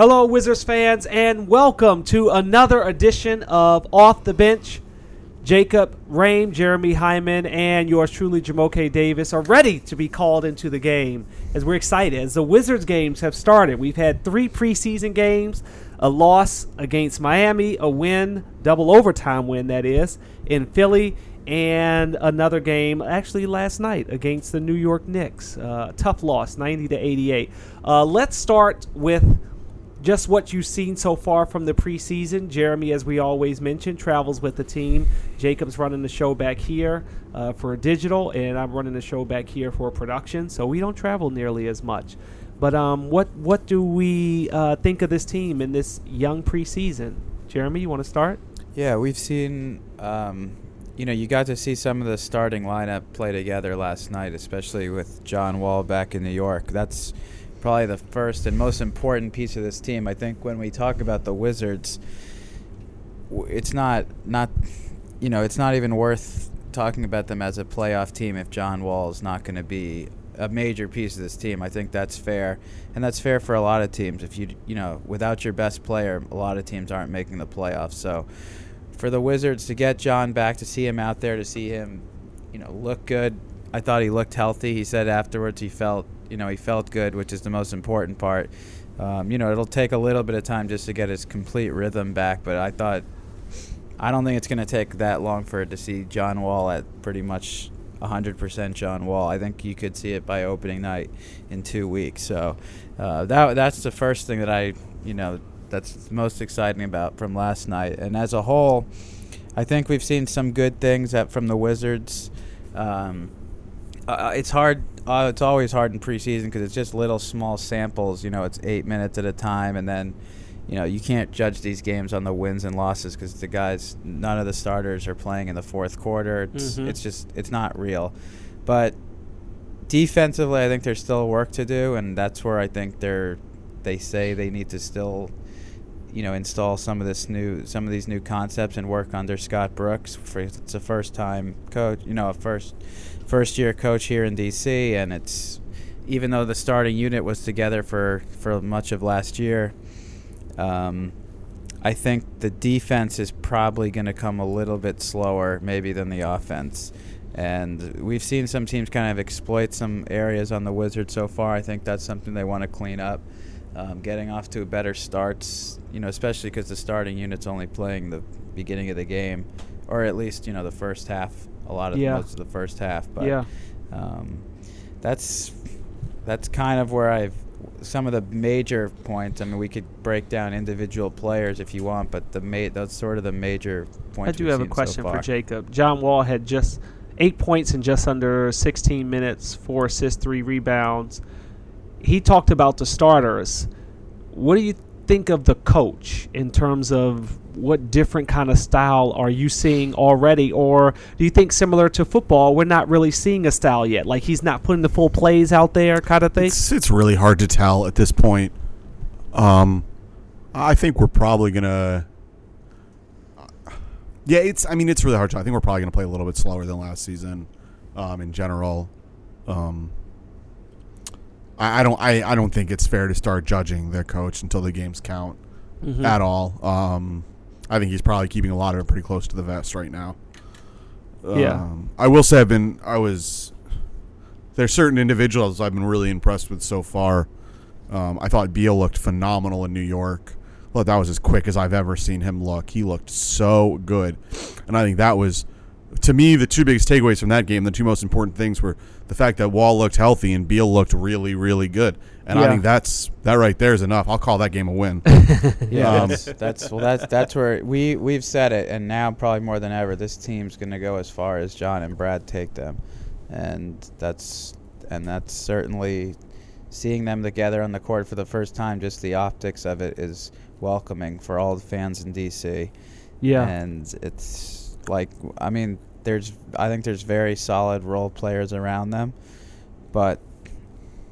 Hello, Wizards fans, and welcome to another edition of Off the Bench. Jacob Rame, Jeremy Hyman, and yours truly, Jamoke Davis, are ready to be called into the game as we're excited. As the Wizards games have started, we've had three preseason games a loss against Miami, a win, double overtime win, that is, in Philly, and another game actually last night against the New York Knicks. Uh, tough loss, 90 to 88. Uh, let's start with just what you've seen so far from the preseason. Jeremy, as we always mention, travels with the team. Jacob's running the show back here uh, for digital, and I'm running the show back here for production. So we don't travel nearly as much. But um, what what do we uh, think of this team in this young preseason? Jeremy, you want to start? Yeah, we've seen. Um, you know, you got to see some of the starting lineup play together last night, especially with John Wall back in New York. That's probably the first and most important piece of this team. I think when we talk about the Wizards, it's not not you know it's not even worth talking about them as a playoff team if John Wall is not going to be a major piece of this team. I think that's fair, and that's fair for a lot of teams. If you you know without your best player, a lot of teams aren't making the playoffs. So for the Wizards to get John back, to see him out there, to see him you know look good. I thought he looked healthy. He said afterwards he felt you know he felt good, which is the most important part. Um, you know, it'll take a little bit of time just to get his complete rhythm back, but I thought I don't think it's going to take that long for it to see John Wall at pretty much 100% John Wall. I think you could see it by opening night in two weeks. So uh, that that's the first thing that I, you know, that's most exciting about from last night. And as a whole, I think we've seen some good things that from the Wizards. Um, uh, it's hard. Uh, it's always hard in preseason because it's just little small samples. You know, it's eight minutes at a time, and then you know you can't judge these games on the wins and losses because the guys none of the starters are playing in the fourth quarter it's, mm-hmm. it's just it's not real but defensively i think there's still work to do and that's where i think they're they say they need to still you know install some of this new some of these new concepts and work under scott brooks for it's a first time coach you know a first first year coach here in dc and it's even though the starting unit was together for for much of last year um, I think the defense is probably going to come a little bit slower, maybe, than the offense. And we've seen some teams kind of exploit some areas on the Wizards so far. I think that's something they want to clean up. Um, getting off to better starts, you know, especially because the starting unit's only playing the beginning of the game, or at least you know the first half. A lot of yeah. most of the first half, but yeah. um, that's that's kind of where I've some of the major points. I mean, we could break down individual players if you want, but the ma- that's sort of the major points. I do have a question so for Jacob. John Wall had just eight points in just under 16 minutes, four assists, three rebounds. He talked about the starters. What do you think of the coach in terms of what different kind of style are you seeing already? Or do you think similar to football we're not really seeing a style yet? Like he's not putting the full plays out there kind of thing? It's, it's really hard to tell at this point. Um i think we're probably gonna yeah it's i mean it's really hard to i think we're probably gonna play a little bit slower than last season um in general. Um I, I don't I, I don't think it's fair to start judging the coach until the games count mm-hmm. at all. Um, I think he's probably keeping a lot of it pretty close to the vest right now. Yeah, um, I will say I've been I was there's certain individuals I've been really impressed with so far. Um, I thought Beal looked phenomenal in New York. Well, that was as quick as I've ever seen him look. He looked so good, and I think that was to me, the two biggest takeaways from that game, the two most important things were the fact that Wall looked healthy and Beal looked really, really good. And yeah. I think that's that right there is enough. I'll call that game a win. yeah, um, that's, that's well, that's that's where we we've said it, and now probably more than ever, this team's going to go as far as John and Brad take them, and that's and that's certainly seeing them together on the court for the first time. Just the optics of it is welcoming for all the fans in DC. Yeah, and it's like I mean, there's I think there's very solid role players around them, but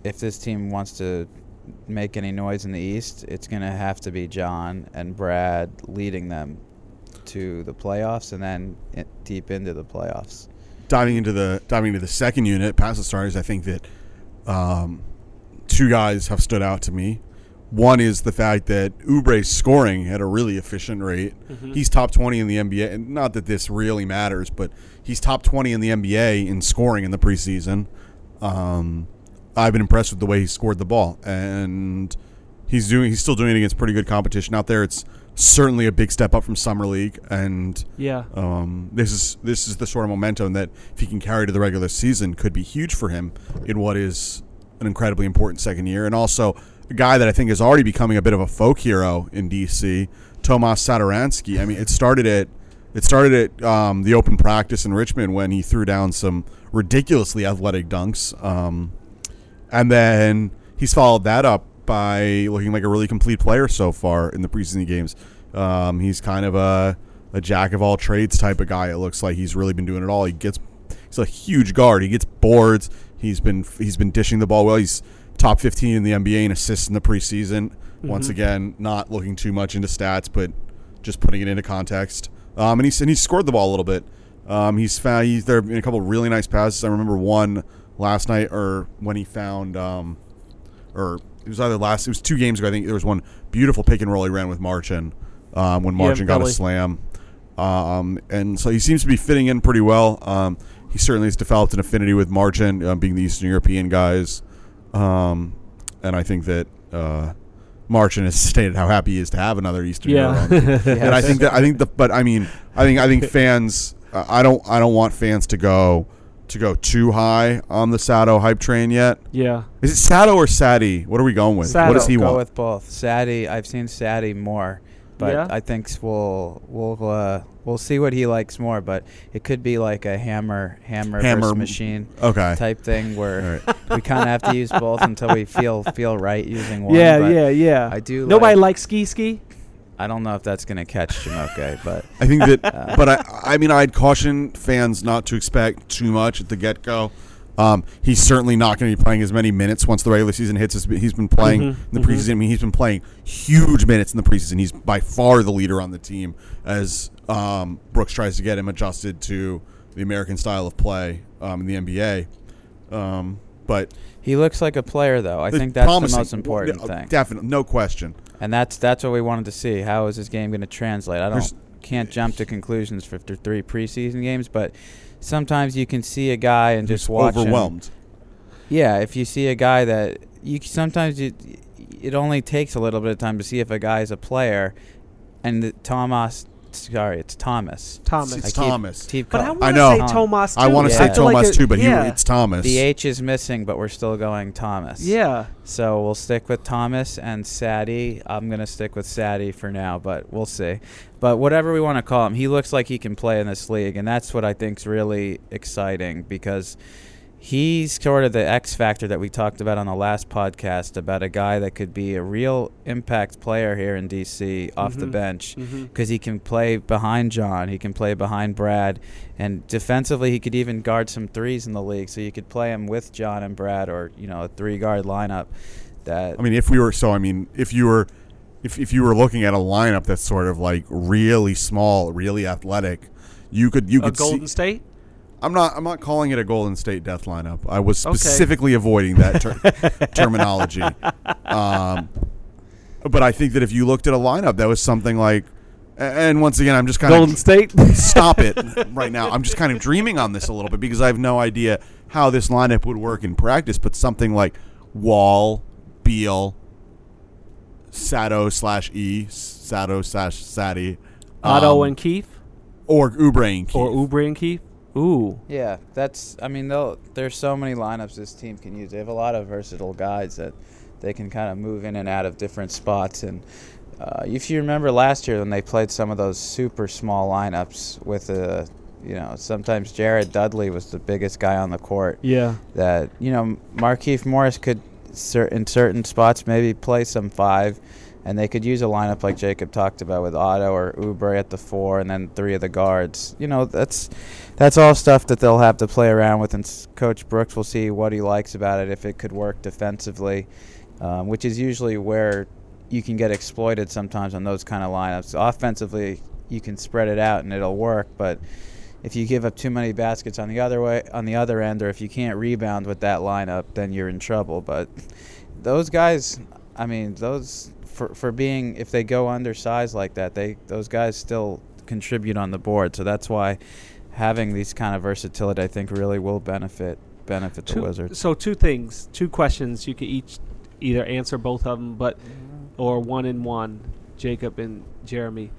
if this team wants to make any noise in the East, it's going to have to be John and Brad leading them to the playoffs and then deep into the playoffs. Diving into the diving into the second unit, past the starters, I think that um, two guys have stood out to me. One is the fact that Oubre's scoring at a really efficient rate. He's top 20 in the NBA. And not that this really matters, but he's top 20 in the NBA in scoring in the preseason. Um, I've been impressed with the way he scored the ball, and he's doing. He's still doing it against pretty good competition out there. It's certainly a big step up from summer league, and Yeah. um, this is this is the sort of momentum that if he can carry to the regular season could be huge for him in what is an incredibly important second year, and also a guy that I think is already becoming a bit of a folk hero in DC, Tomas Satoransky. I mean, it started at it started at um, the open practice in Richmond when he threw down some ridiculously athletic dunks, um, and then he's followed that up by looking like a really complete player so far in the preseason games. Um, he's kind of a a jack of all trades type of guy. It looks like he's really been doing it all. He gets he's a huge guard. He gets boards. He's been he's been dishing the ball well. He's top 15 in the NBA in assists in the preseason. Once again, not looking too much into stats, but just putting it into context. Um, and he's and he's scored the ball a little bit. Um, he's found he's there in a couple of really nice passes. I remember one last night, or when he found, um, or it was either last. It was two games ago. I think there was one beautiful pick and roll he ran with Marcin um, when Yeah, Marcin got Philly. a slam. Um, and so he seems to be fitting in pretty well. Um, he certainly has developed an affinity with Marcin, uh, being the Eastern European guys. Um, and I think that uh, Marcin has stated how happy he is to have another Eastern Euro on the. Yeah. and I think that I think the but I mean I think I think fans uh, I don't I don't want fans to go to go too high on the Sato hype train yet. yeah. Is it Sato or Sadi? What are we going with? Sato. What does he Go want? with both. Sadie, I've seen Sadie more, but Yeah? I think we'll we'll uh, we'll see what he likes more. But it could be like a hammer hammer, Hammer versus machine okay. type thing where All we kind of have to use both until we feel feel right using one. Yeah, but yeah, yeah. I do. Nobody like, likes ski ski. I don't know if that's gonna catch Jamoke, but I think that, Uh, but I, I mean, I'd caution fans not to expect too much at the get go. Um, he's certainly not going to be playing as many minutes once the regular season hits. As He's been playing Mhm, in the mhm. preseason. I mean, he's been playing huge minutes in the preseason. He's by far the leader on the team as um, Brooks tries to get him adjusted to the American style of play um, in the NBA. Um, but he looks like a player, though. I think that's promising. the most important Well, thing. Definitely, no question. And that's that's what we wanted to see. How is this game going to translate? I don't There's- can't jump to conclusions for after three preseason games, but sometimes you can see a guy and just watch him. overwhelmed. Yeah, if you see a guy that you sometimes you, it only takes a little bit of time to see if a guy is a player, and the Thomas, sorry, it's Thomas. Thomas. It's I keep- Thomas. keep But I call- want I to know. say Tomas too. I want to Yeah. say feel like Thomas it- too, but yeah. he, it's Thomas. the H is missing, but we're still going Thomas. Yeah. So we'll stick with Thomas and Sadie. I'm gonna stick with Sadie for now, but we'll see. But whatever we want to call him, he looks like he can play in this league, and that's what I think's really exciting because he's sort of the X factor that we talked about on the last podcast about a guy that could be a real impact player here in DC off the Mhm. bench because he can play behind John, he can play behind Brad, and defensively he could even guard some threes in the league. So you could play him with John and Brad, or you know a three guard lineup. That I mean, if we were so, I mean, if you were, if if you were looking at a lineup that's sort of like really small, really athletic, you could you A could Golden see. State. I'm not I'm not calling it a Golden State Death lineup. I was Okay. specifically avoiding that ter- terminology. Um, but I think that if you looked at a lineup that was something like, and once again, I'm just kind Golden of Golden State. stop it right now. I'm just kind of dreaming on this a little bit because I have no idea how this lineup would work in practice. But something like Wall, Beal, Sato slash E, Sato slash Sadi, Otto um, and Keith, or Oubre and Keith. or Oubre and Keith. Ooh. yeah, that's. I mean, they'll, there's so many lineups this team can use. They have a lot of versatile guys that they can kind of move in and out of different spots. And uh, if you remember last year when they played some of those super small lineups with a, you know, sometimes Jared Dudley was the biggest guy on the court. Yeah. that you know Markieff Morris could cer- in certain spots maybe play some five, and they could use a lineup like Jacob talked about with Otto or Oubre at the four, and then three of the guards. You know that's that's all stuff that they'll have to play around with, and Coach Brooks will see what he likes about it if it could work defensively, um, which is usually where you can get exploited sometimes on those kind of lineups. Offensively, you can spread it out and it'll work, but if you give up too many baskets on the other way on the other end or if you can't rebound with that lineup then you're in trouble but those guys I mean, those for for being if they go undersized like that, they those guys still contribute on the board. So that's why having these kind of versatility, I think, really will benefit benefit the Wizards. So two things, two questions. You could each either answer both of them, but or one in one. Jacob and Jeremy.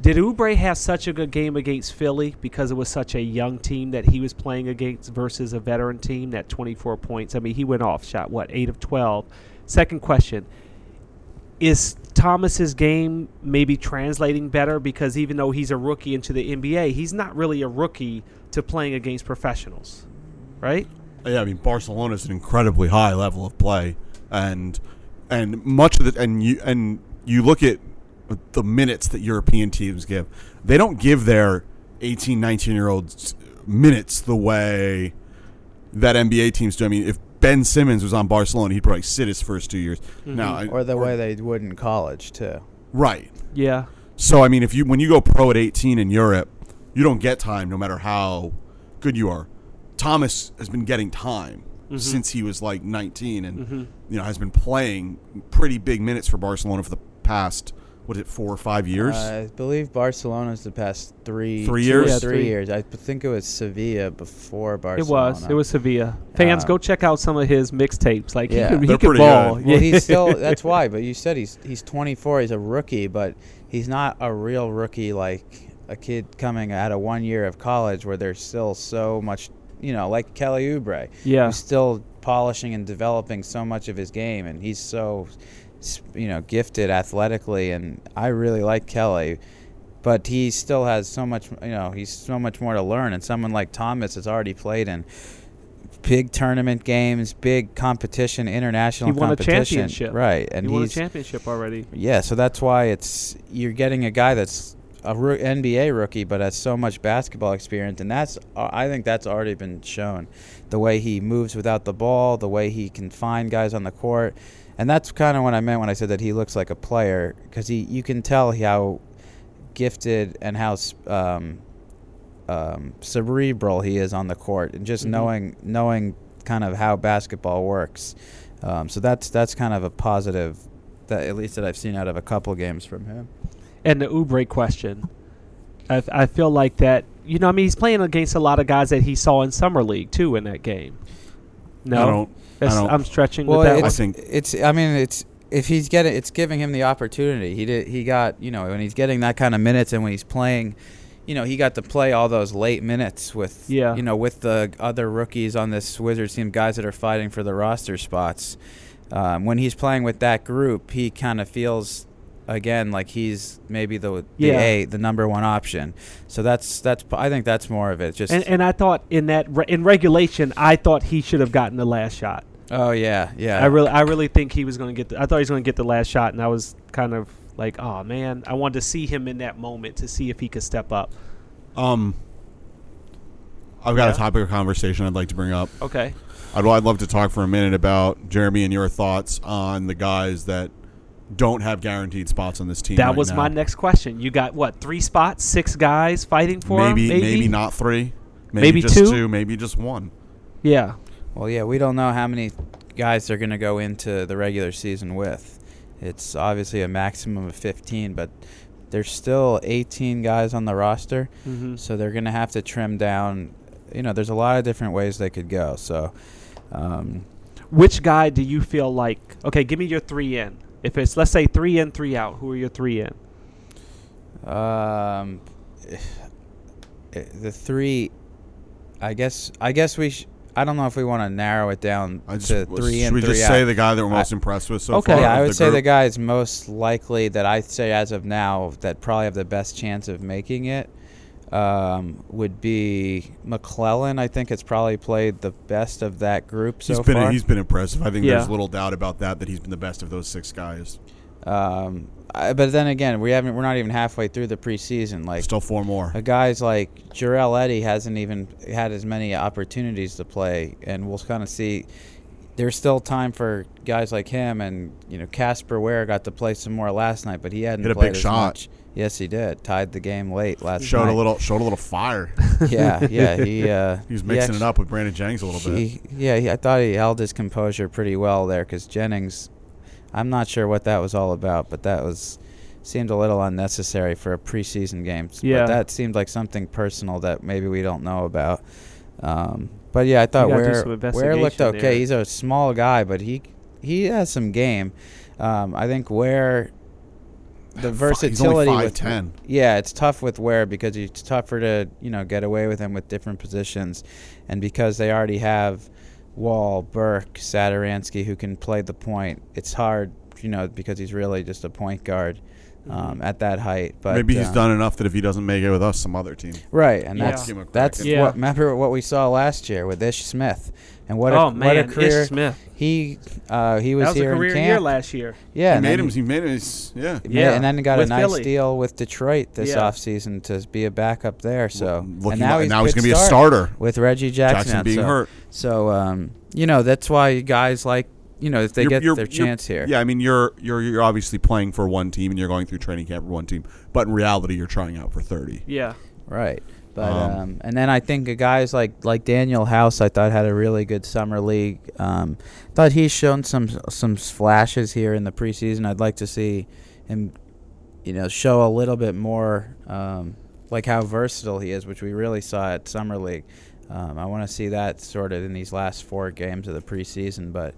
Did Oubre have such a good game against Philly because it was such a young team that he was playing against versus a veteran team? That 24 points. I mean, he went off, shot what eight of 12. Second question: Is Thomas's game maybe translating better because even though he's a rookie into the NBA, he's not really a rookie to playing against professionals, right? Yeah, I mean Barcelona is an incredibly high level of play, and and much of the and you and you look at the minutes that European teams give, they don't give their 18, 19 year olds minutes the way that NBA teams do. I mean, if Ben Simmons was on Barcelona, he'd probably sit his first two years. Mm-hmm. Now, I- or the way they would in college too. right. Yeah. So I mean, if you when you go pro at 18 in Europe, you don't get time no matter how good you are. Thomas has been getting time mm-hmm. since he was like 19, and mm-hmm. you know has been playing pretty big minutes for Barcelona for the past what is it four or five years. I believe Barcelona's the past three Three two years? or Yeah, three three. years. I think it was Sevilla before Barcelona. It was. It was Sevilla. Fans, Uh, go check out some of his mixtapes. Like Yeah. he could, he could ball. good. Yeah. Well, he's still. That's why. But you said he's he's 24. He's a rookie, but he's not a real rookie like a kid coming out of one year of college where there's still so much. You know, like Kelly Oubre. Yeah. Who's still polishing and developing so much of his game, and he's so, s- you know, gifted athletically. And I really like Kelly. But he still has so much, you know, he's so much more to learn. And someone like Thomas has already played in big tournament games, big competition, international He won a competition. championship. Right, and he won a championship already. yeah. So that's why it's you're getting a guy that's a roo- NBA rookie, but has so much basketball experience, and that's uh, I think that's already been shown. The way he moves without the ball, the way he can find guys on the court, and that's kind of what I meant when I said that he looks like a player because he you can tell how gifted and how um, um, cerebral he is on the court, and just Mhm. knowing knowing kind of how basketball works. Um, so that's that's kind of a positive that at least that I've seen out of a couple games from him. And the Oubre question—I feel like that. You know, I mean, he's playing against a lot of guys that he saw in summer league too in that game. No, I don't. That's- I don't- I'm stretching Well, with that I one. it's, think- it's. I mean, it's if he's getting, it's giving him the opportunity. He did. He got. You know, when he's getting that kind of minutes and when he's playing, you know, he got to play all those late minutes with. Yeah. You know, with the other rookies on this Wizards team, guys that are fighting for the roster spots. Um, when he's playing with that group, he kind of feels again like he's maybe the the Yeah. A, the number one option. So that's that's. I think that's more of it. Just. And, and I thought in that re- in regulation, I thought he should have gotten the last shot. Oh yeah, yeah. I really, I really think he was going to get. The, I thought he was going to get the last shot, and I was kind of like, oh man, I wanted to see him in that moment to see if he could step up. Um, I've got Yeah. a topic of conversation I'd like to bring up. Okay. I'd, I'd love to talk for a minute about Jeremy and your thoughts on the guys that don't have guaranteed spots on this team. That right was now. my next question. You got what? Three spots, six guys fighting for him? maybe, Maybe, maybe not three, maybe, Maybe just two? two, maybe just one. Yeah. Well, yeah, we don't know how many guys they're going to go into the regular season with. It's obviously a maximum of 15, but there's still 18 guys on the roster, hmm so they're going to have to trim down. You know, there's a lot of different ways they could go. So, um, Which guy do you feel like? Okay, give me your three in. If it's let's say three in, three out, who are your three in? um, eh, the three, I guess. I guess we. Sh- I don't know if we want to narrow it down I just, to three should in, we three just out. say the guy that we're most I- impressed with so Okay. far? Yeah, I of would say the group? guy is most likely that I say as of now that probably have the best chance of making it um, would be McClellan. I think it's probably played the best of that group so He's been far. he's been impressive. I think Yeah. there's little doubt about that. That he's been the best of those six guys. Um, I, but then again, we haven't. We're not even halfway through the preseason. Like Still four more. a guys like Jarell Eddie hasn't even had as many opportunities to play, and we'll kind of see. There's still time for guys like him, and you know Casper Ware got to play some more last night, but he hadn't Hit a played big shot. much. Yes, he did. Tied the game late last Showed night. a little showed a little fire. yeah, yeah. He uh, He was mixing it up with Brandon Jennings a little bit. Yeah, he, I thought he held his composure pretty well there because Jennings, I'm not sure what that was all about, but that was seemed a little unnecessary for a preseason game. Yeah. But that seemed like something personal that maybe we don't know about. Um, but yeah, I thought gotta do Ware Ware looked okay. there. He's a small guy, but he he has some game. Um, I think Ware the versatility He's only with 5'10". yeah, it's tough with Ware because it's tougher to you know get away with him with different positions, and because they already have Wall, Burke, Satoransky who can play the point. It's hard, you know, because he's really just a point guard um, at that height. But Maybe he's um, done enough that if he doesn't make it with us, some other team. right, and Yeah. that's Give him a crack that's Yeah. what remember what we saw last year with Ish Smith, and what a oh what man, a career Ish Smith. he uh, he was That was here a career in camp. year last year. yeah, he made him. He made him. his- Yeah. Yeah, and then got with a nice Philly. deal with Detroit this Yeah. offseason to be a backup there. So looking and now he's, now he's gonna be a starter. with Reggie Jackson, Jackson being so, hurt. So um, you know that's why guys like you know if they You're- get you're- their chance here. Yeah, I mean you're you're you're obviously playing for one team and you're going through training camp for one team, but in reality you're trying out for thirty. Yeah. Right. But Um, um, and then I think the guys like like Danuel House I thought had a really good summer league. Um, thought he's shown some some flashes here in the preseason. I'd like to see him, you know, show a little bit more um, like how versatile he is, which we really saw at summer league. Um, I want to see that sort of in these last four games of the preseason, but.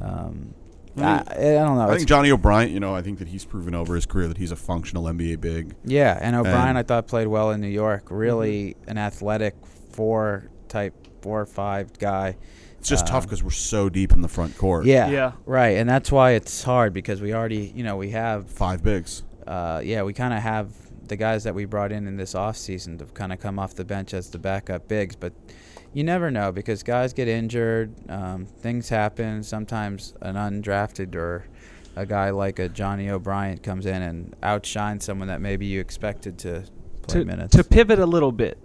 Um, I I, mean, I don't know. I It's think Johnny O'Bryant, you know, I think that he's proven over his career that he's a functional NBA big. Yeah, and O'Bryant And- I thought played well in New York. Really Mm-hmm. an athletic four type four or five guy. It's just tough Um, because we're so deep in the front court. Yeah, Yeah. right, and that's why it's hard because we already, you know, we have, five bigs. uh, yeah, we kind of have the guys that we brought in in this off season to kind of come off the bench as the backup bigs, but you never know because guys get injured, um, things happen. Sometimes an undrafted or a guy like a Johnny O'Bryant comes in and outshines someone that maybe you expected to play To, minutes. to pivot a little bit,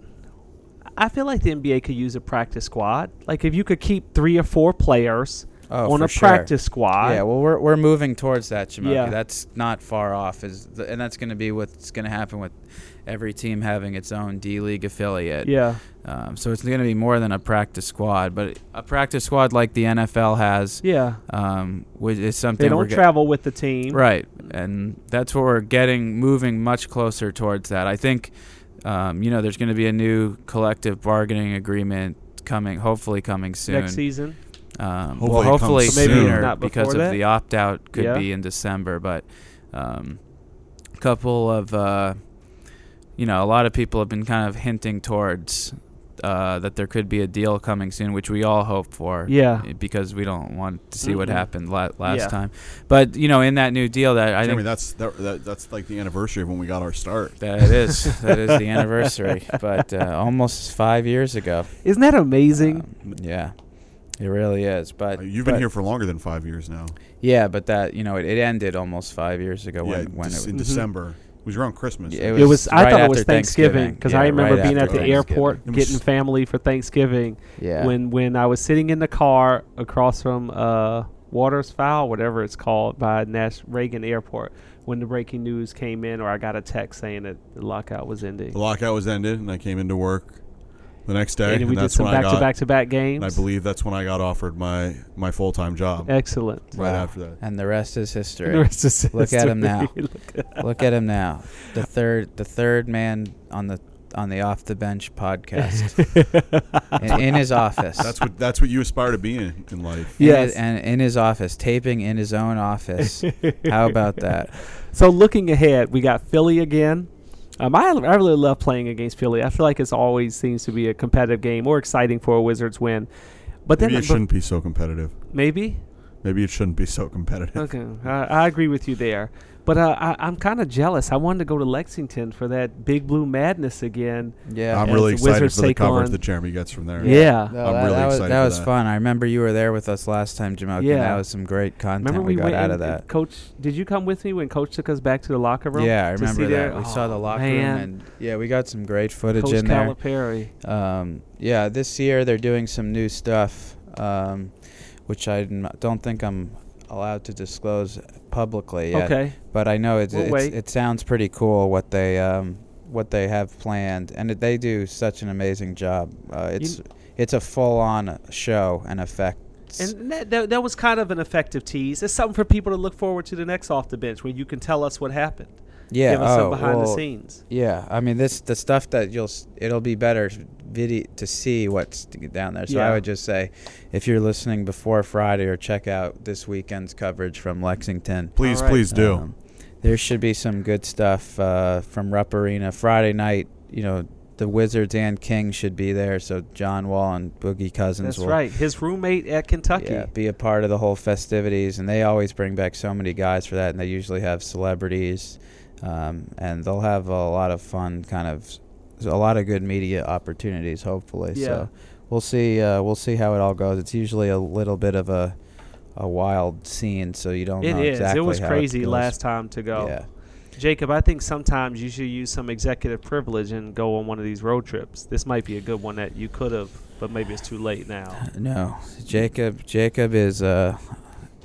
I feel like the NBA could use a practice squad. Like if you could keep three or four players Oh, on a sure. practice squad. Yeah, well, we're we're moving towards that, Jamoki. Yeah. That's not far off, is the, and that's going to be what's going to happen with every team having its own D League affiliate. Yeah. Um, so it's going to be more than a practice squad, but a practice squad like the NFL has, Yeah. um, which is something They don't travel with the team. Right, and that's where we're getting, moving much closer towards that. I think, um, you know, there's going to be a new collective bargaining agreement coming, hopefully coming soon. Next season. Um, Hopefully well, hopefully So maybe sooner not because before of the opt out could Yeah. be in December, but um, a couple of uh, you know a lot of people have been kind of hinting towards uh, that there could be a deal coming soon, which we all hope for. Yeah. eh, Because we don't want to see what Mhm. happened la- last Yeah. time, but you know, in that new deal, that I Jeremy, think that's that, that, that's like the anniversary of when we got our start. that it is that is the anniversary, but uh, almost five years ago. Isn't that amazing? Um, yeah, it really is. But Uh, You've been but- here for longer than five years now. Yeah, but that you know it, it ended almost five years ago yeah, when when Dec- it in was. Mhm. December. It was around Christmas. Yeah, it was. I right thought it was Thanksgiving Thanksgiving. because Yeah, I remember right being at the airport getting family for Thanksgiving. Yeah. When when I was sitting in the car across from uh, Waters Fowl, whatever it's called, by Nash Reagan Airport, when the breaking news came in, or I got a text saying that the lockout was ending. The lockout was ended, and I came into work the next day, and and, we did some when I back to back to back games. I believe that's when I got offered my my full time job. Excellent. Right Wow. after that. and the rest is The history. rest is Look at him now. Look at- him now, the third the third man on the on the off the bench podcast in, in his office. That's what that's what you aspire to be in, in life. In Yes. his- and in his office, taping in his own office. How about that? So looking ahead, we got Philly again. Um, I, I really love playing against Philly. I feel like it's always seems to be a competitive game, more exciting for a Wizards win. But Maybe then it shouldn't be so competitive. maybe Maybe it shouldn't be so competitive. okay, I, I agree with you there. But uh, I, I'm kind of jealous. I wanted to go to Lexington for that Big Blue Madness again. Yeah. I'm really excited Wizards for the coverage covers on- that Jeremy gets from there. Yeah. No, I'm that, really that was, excited that for was that. fun. I remember you were there with us last time, Jamoke. Yeah. That was some great content Remember we, we, got went out of that. Coach, did you come with me when Coach took us back to the locker room? Yeah, I remember see that. their- We saw the Oh, locker man. room, and yeah, we got some great footage Coach in there. Calipari. Um, yeah, this year they're doing some new stuff, um, which I don't think I'm allowed to disclose publicly yet. Okay. But I know it's, We'll it's it sounds pretty cool what they um, what they have planned, and it, they do such an amazing job. Uh, it's it's a full on show and effect And that, that, that was kind of an effective tease. It's something for people to look forward to the next off the bench where you can tell us what happened. Yeah. Give us oh, some behind the scenes. Yeah, I mean this the stuff that you'll s- it'll be better video to see what's down there. So Yeah. I would just say if you're listening before Friday or check out this weekend's coverage from Lexington. Please, All right. please do. Um, there should be some good stuff uh, from Rupp Arena Friday night. You know the Wizards and Kings should be there, so John Wall and Boogie Cousins That's will right. His roommate at Kentucky. yeah, be a part of the whole festivities, and they always bring back so many guys for that, and they usually have celebrities, um, and they'll have a lot of fun, kind of, a lot of good media opportunities, hopefully. Yeah. So we'll see. Uh, we'll see how it all goes. It's usually a little bit of a a wild scene, so you don't It know is. exactly it was crazy goes. last time to go. Yeah. Jacob, I think sometimes you should use some executive privilege and go on one of these road trips. This might be a good one that you could have, but maybe it's too late now. No, Jacob. Jacob is uh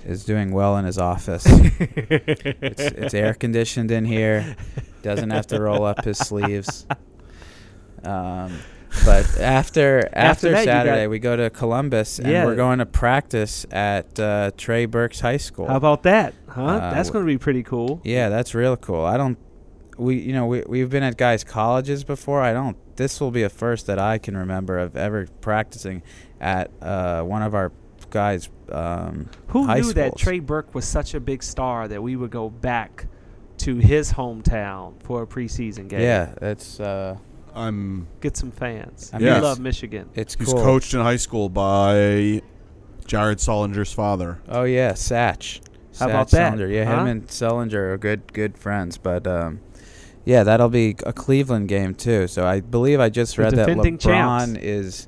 is doing well in his office. it's, it's air conditioned in here. Doesn't have to roll up his sleeves. Um, but after after, that, Saturday, we go to Columbus and Yeah. we're going to practice at uh, Trey Burke's High School. How about that? Huh? Uh, That's going to be pretty cool. yeah, that's real cool. I don't. We you know we we've been at guys' colleges before. I don't. This will be a first that I can remember of ever practicing at uh, one of our guys' um, Who high knew that. Trey Burke was such a big star that we would go back to his hometown for a preseason game? Yeah, it's uh, I'm. Get some fans. I we mean, love Michigan. it's He's cool. coached in high school by Jared Sullinger's father. Oh yeah, Satch. How Satch about that, Sullinger. Yeah, huh? him and Sullinger are good good friends. But um, yeah, that'll be a Cleveland game too. So I believe I just read that defending LeBron champs. is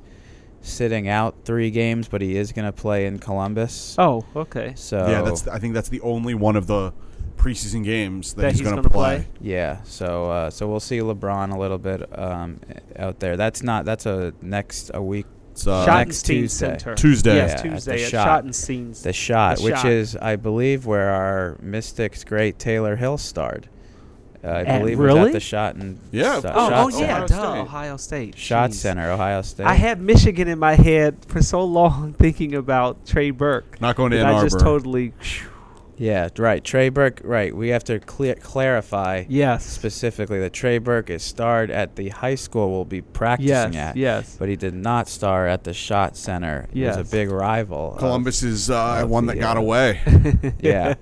sitting out three games, but he is going to play in Columbus. Oh, okay. So Yeah, that's. I think that's the only one of the preseason games that, That he's, he's going gonna play. play? yeah. So uh, so we'll see LeBron a little bit um, out there. That's not. That's a next a week. It's uh, next Schottenstein Tuesday. Center. Tuesday. Yes, Yeah, at the Tuesday at Schott. Schottenstein's. The shot, The which Shot. is I believe where our Mystics great Tayler Hill starred. Uh, I At- believe was really? at the shot and Yeah, of shot, Oh, Shot oh yeah, Ohio duh, State. Ohio State. shot Jeez. center, Ohio State. I had Michigan in my head for so long, thinking about Trey Burke. Not going to that Ann I just totally. Yeah, right. Trey Burke. Right. We have to clear, clarify Yes. specifically that Trey Burke is starred at the high school we'll be practicing Yes. at, Yes. but he did not star at the shot center. He was Yes. a big rival. of- Columbus is uh, of one the, that got uh, away. yeah,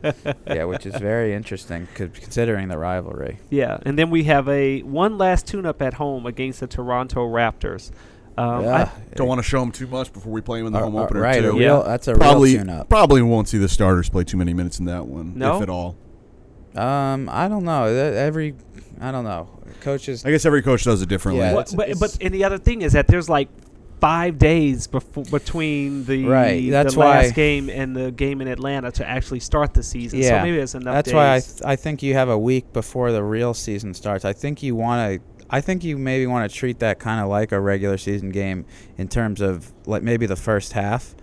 yeah, which is very interesting considering the rivalry. Yeah, and then we have a one last tune-up at home against the Toronto Raptors. Um, yeah, Don't want to show him too much before we play him in the Uh, home uh, opener right. Too. real, Yeah. that's a probably real tune-up. probably won't see the starters play too many minutes in that one, No? if at all. Um, I don't know. Every, I don't know. Coaches. I guess every coach does it differently. Yeah, I, it's- but, it's- but and the other thing is that there's like five days before between the Right, that's the last why- game and the game in Atlanta to actually start the season. Yeah, so maybe there's enough. That's days. why I, th- I think you have a week before the real season starts. I think you want to. I think you maybe want to treat that kind of like a regular season game in terms of like maybe the first half.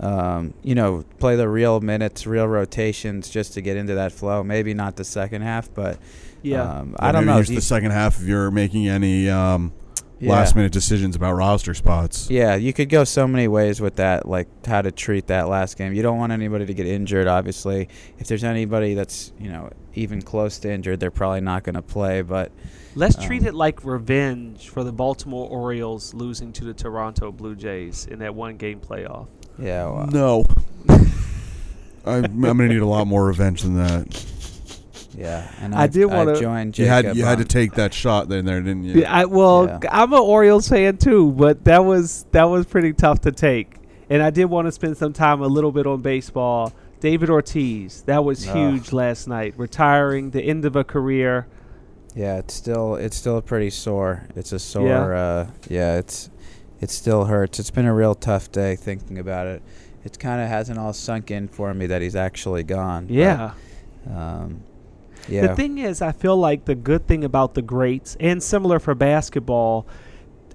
Um, you know, play the real minutes, real rotations, just to get into that flow. Maybe not the second half, but yeah. um, Yeah, I don't maybe know. Use the second half if you're making any um, yeah. last minute decisions about roster spots. Yeah, you could go so many ways with that, like how to treat that last game. You don't want anybody to get injured, obviously. If there's anybody that's, you know, even close to injured, they're probably not going to play. But Let's treat um, it like revenge for the Baltimore Orioles losing to the Toronto Blue Jays in that one game playoff. yeah, well, No. I'm, I'm going to need a lot more revenge than that. yeah. And I I've, did wanna- joined You had you had to take that shot in there, didn't you? Yeah, I, well, Yeah. I'm an Orioles fan too, but that was that was pretty tough to take. And I did want to spend some time a little bit on baseball. David Ortiz, that was Ugh. huge last night, retiring, the end of a career. Yeah, it's still it's still pretty sore. It's a sore. Yeah. Uh, yeah, it's it still hurts. It's been a real tough day thinking about it. It kind of hasn't all sunk in for me that he's actually gone. but, Yeah. um, yeah. The thing is, I feel like the good thing about the greats, and similar for basketball,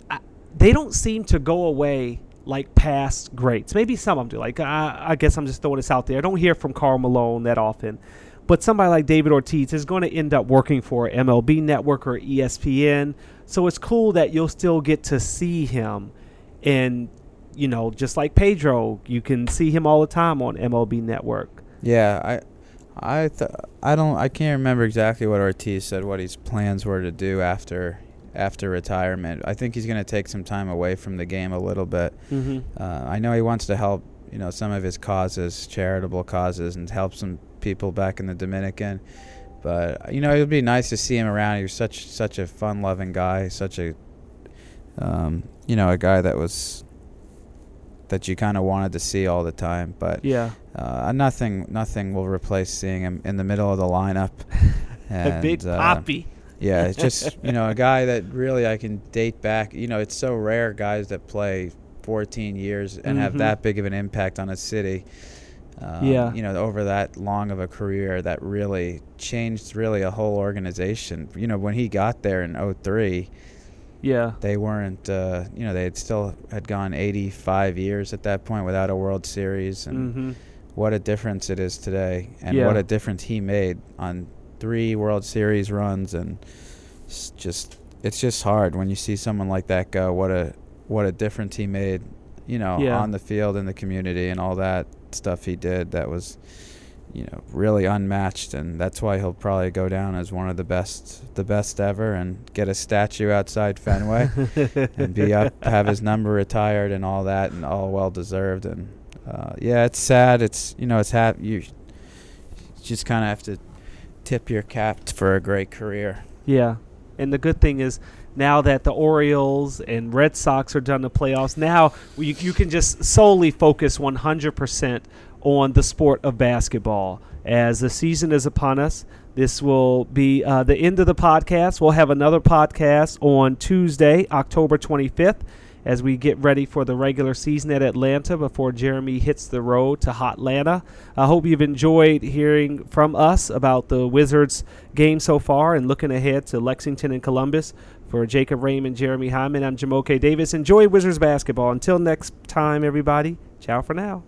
I, they don't seem to go away like past greats. Maybe some of them do. Like I, I guess I'm just throwing this out there. I don't hear from Karl Malone that often, but somebody like David Ortiz is going to end up working for MLB Network or ESPN. So it's cool that you'll still get to see him and you know, just like Pedro, you can see him all the time on MLB Network. Yeah, I, I, th- I don't, I can't remember exactly what Ortiz said. What his plans were to do after, after retirement. I think he's going to take some time away from the game a little bit. Mm-hmm. Uh, I know he wants to help, you know, some of his causes, charitable causes, and help some people back in the Dominican. But you know, it would be nice to see him around. He was such such a fun-loving guy, such a, um, you know, a guy that was that you kind of wanted to see all the time. But Yeah. uh, nothing nothing will replace seeing him in the middle of the lineup. a big uh, Papi. yeah, it's just you know a guy that really I can date back. You know, it's so rare guys that play 14 years and have Mhm. that big of an impact on a city. Um, Yeah. You know, over that long of a career, that really changed really a whole organization. You know, when he got there in 03, Yeah. they weren't. Uh, you know, they had still had gone 85 years at that point without a World Series, and Mm-hmm. what a difference it is today, and Yeah. what a difference he made on three World Series runs, and it's just it's just hard when you see someone like that go. What a what a difference he made, you know, Yeah. on the field in the community and all that stuff he did. That was, you know, really unmatched, and that's why he'll probably go down as one of the best, the best ever, and get a statue outside Fenway and be up, have his number retired and all that, and all well deserved. And uh, yeah, it's sad. It's you know, it's hap- you just kind of have to tip your cap for a great career. Yeah. And the good thing is now that the Orioles and Red Sox are done the playoffs, now you, you can just solely focus 100% on the sport of basketball. As the season is upon us, this will be uh, the end of the podcast. We'll have another podcast on Tuesday, October 25th, as we get ready for the regular season at Atlanta before Jeremy hits the road to Hotlanta. I hope you've enjoyed hearing from us about the Wizards game so far and looking ahead to Lexington and Columbus. For Jacob Raymond, Jeremy Hyman, I'm Jamoke Davis. Enjoy Wizards basketball. Until next time, everybody. Ciao for now.